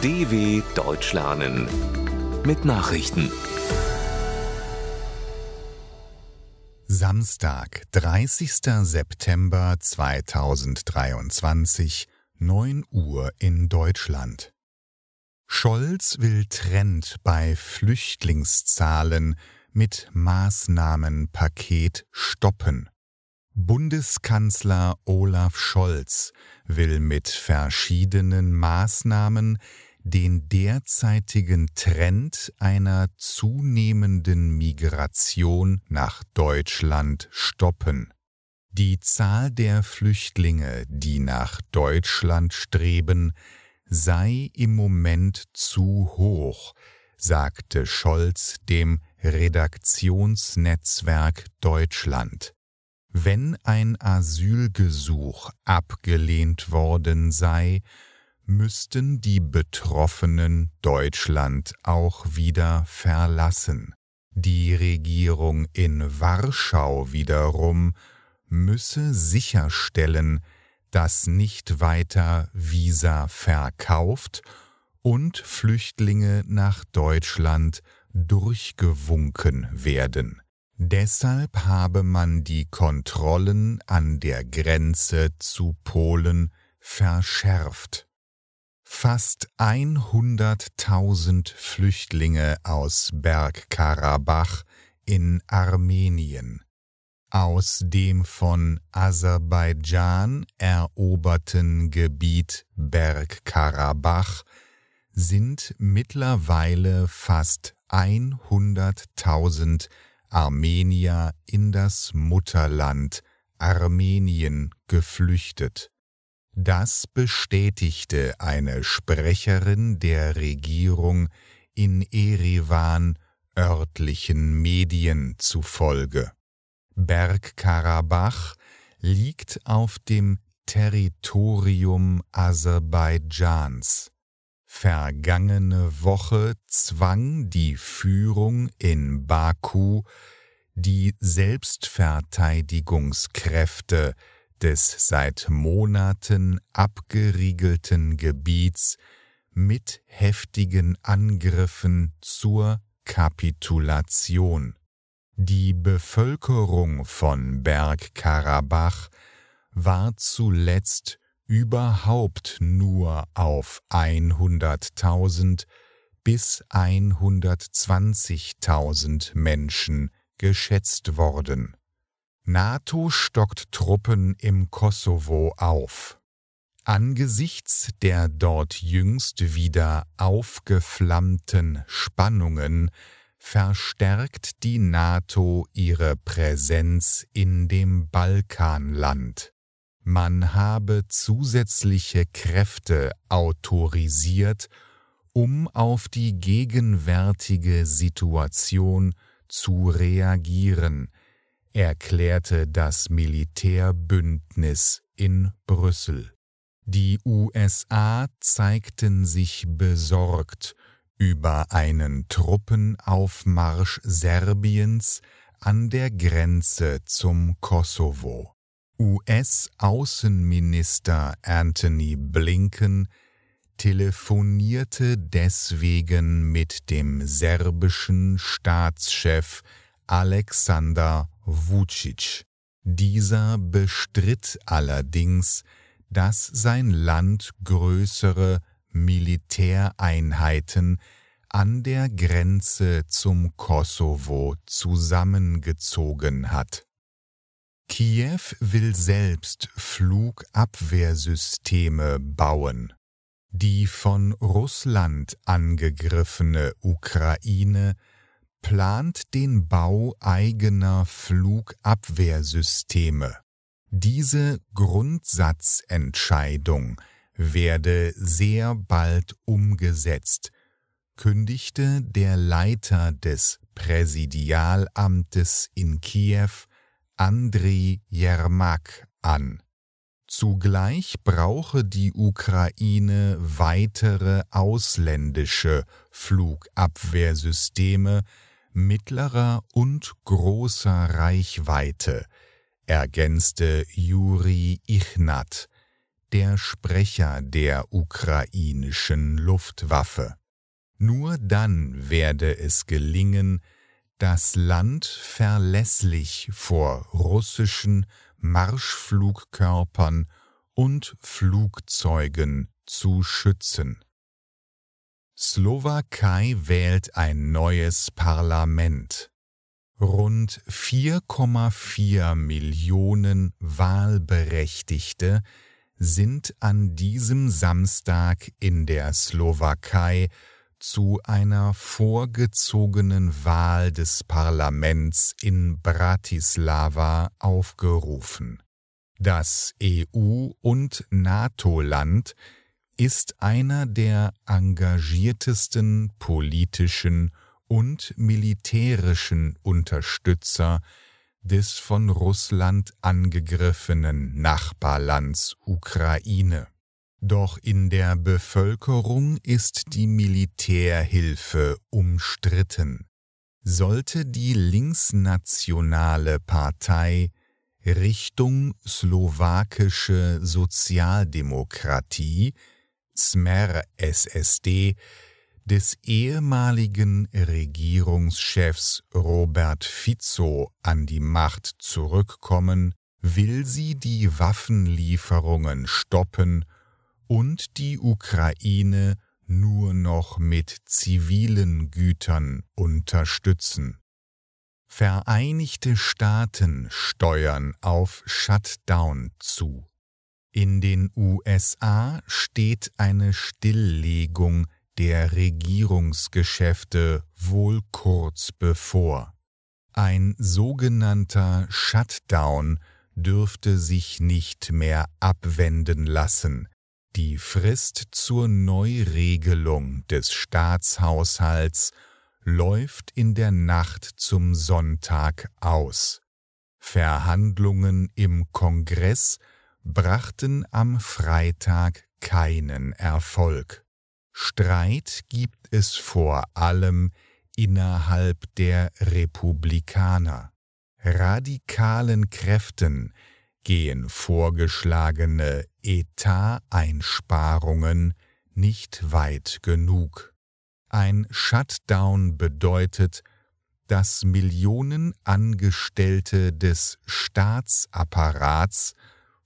DW Deutsch lernen mit Nachrichten. Samstag, 30. September 2023, 9 Uhr in Deutschland. Scholz will Trend bei Flüchtlingszahlen mit Maßnahmenpaket stoppen. Bundeskanzler Olaf Scholz will mit verschiedenen Maßnahmen den derzeitigen Trend einer zunehmenden Migration nach Deutschland stoppen. Die Zahl der Flüchtlinge, die nach Deutschland streben, sei im Moment zu hoch, sagte Scholz dem Redaktionsnetzwerk Deutschland. Wenn ein Asylgesuch abgelehnt worden sei, müssten die Betroffenen Deutschland auch wieder verlassen. Die Regierung in Warschau wiederum müsse sicherstellen, dass nicht weiter Visa verkauft und Flüchtlinge nach Deutschland durchgewunken werden. Deshalb habe man die Kontrollen an der Grenze zu Polen verschärft. Fast 100.000 Flüchtlinge aus Bergkarabach in Armenien, aus dem von Aserbaidschan eroberten Gebiet Bergkarabach sind mittlerweile fast 100.000 Armenier in das Mutterland Armenien geflüchtet. Das bestätigte eine Sprecherin der Regierung in Erivan örtlichen Medien zufolge. Bergkarabach liegt auf dem Territorium Aserbaidschans. Vergangene Woche zwang die Führung in Baku die Selbstverteidigungskräfte des seit Monaten abgeriegelten Gebiets mit heftigen Angriffen zur Kapitulation. Die Bevölkerung von Bergkarabach war zuletzt überhaupt nur auf 100.000 bis 120.000 Menschen geschätzt worden. NATO stockt Truppen im Kosovo auf. Angesichts der dort jüngst wieder aufgeflammten Spannungen verstärkt die NATO ihre Präsenz in dem Balkanland. Man habe zusätzliche Kräfte autorisiert, um auf die gegenwärtige Situation zu reagieren, erklärte das Militärbündnis in Brüssel. Die USA zeigten sich besorgt über einen Truppenaufmarsch Serbiens an der Grenze zum Kosovo. US-Außenminister Anthony Blinken telefonierte deswegen mit dem serbischen Staatschef Alexander Vucic. Dieser bestritt allerdings, dass sein Land größere Militäreinheiten an der Grenze zum Kosovo zusammengezogen hat. Kiew will selbst Flugabwehrsysteme bauen. Die von Russland angegriffene Ukraine plant den Bau eigener Flugabwehrsysteme. Diese Grundsatzentscheidung werde sehr bald umgesetzt, kündigte der Leiter des Präsidialamtes in Kiew, Andriy Jermak, an. Zugleich brauche die Ukraine weitere ausländische Flugabwehrsysteme mittlerer und großer Reichweite, ergänzte Juri Ichnat, der Sprecher der ukrainischen Luftwaffe. Nur dann werde es gelingen, das Land verlässlich vor russischen Marschflugkörpern und Flugzeugen zu schützen. Slowakei wählt ein neues Parlament. Rund 4,4 Millionen Wahlberechtigte sind an diesem Samstag in der Slowakei zu einer vorgezogenen Wahl des Parlaments in Bratislava aufgerufen. Das EU- und NATO-Land ist einer der engagiertesten politischen und militärischen Unterstützer des von Russland angegriffenen Nachbarlands Ukraine. Doch in der Bevölkerung ist die Militärhilfe umstritten. Sollte die linksnationale Partei Richtung slowakische Sozialdemokratie Smer SSD des ehemaligen Regierungschefs Robert Fico an die Macht zurückkommen, will sie die Waffenlieferungen stoppen und die Ukraine nur noch mit zivilen Gütern unterstützen. Vereinigte Staaten steuern auf Shutdown zu. In den USA steht eine Stilllegung der Regierungsgeschäfte wohl kurz bevor. Ein sogenannter Shutdown dürfte sich nicht mehr abwenden lassen, die Frist zur Neuregelung des Staatshaushalts läuft in der Nacht zum Sonntag aus. Verhandlungen im Kongress brachten am Freitag keinen Erfolg. Streit gibt es vor allem innerhalb der Republikaner. Radikalen Kräften gehen vorgeschlagene Etateinsparungen nicht weit genug. Ein Shutdown bedeutet, dass Millionen Angestellte des Staatsapparats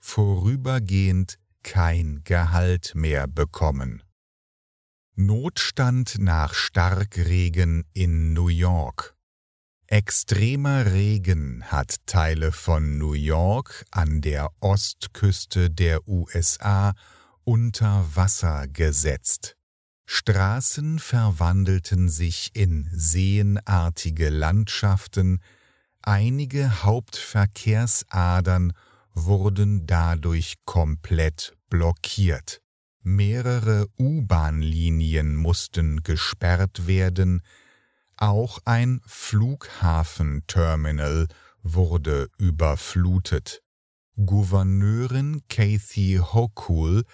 vorübergehend kein Gehalt mehr bekommen. Notstand nach Starkregen in New York. Extremer Regen hat Teile von New York an der Ostküste der USA unter Wasser gesetzt. Straßen verwandelten sich in seenartige Landschaften, einige Hauptverkehrsadern wurden dadurch komplett blockiert. Mehrere U-Bahn-Linien mussten gesperrt werden, auch ein Flughafenterminal wurde überflutet. Gouverneurin Kathy Hochul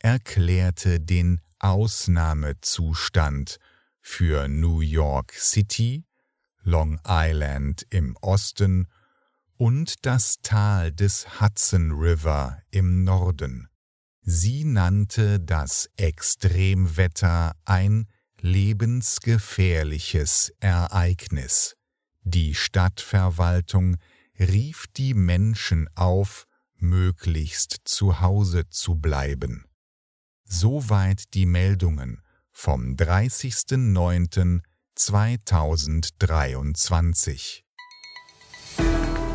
erklärte den Ausnahmezustand für New York City, Long Island im Osten und das Tal des Hudson River im Norden. Sie nannte das Extremwetter ein lebensgefährliches Ereignis. Die Stadtverwaltung rief die Menschen auf, möglichst zu Hause zu bleiben. Soweit die Meldungen vom 30.09.2023.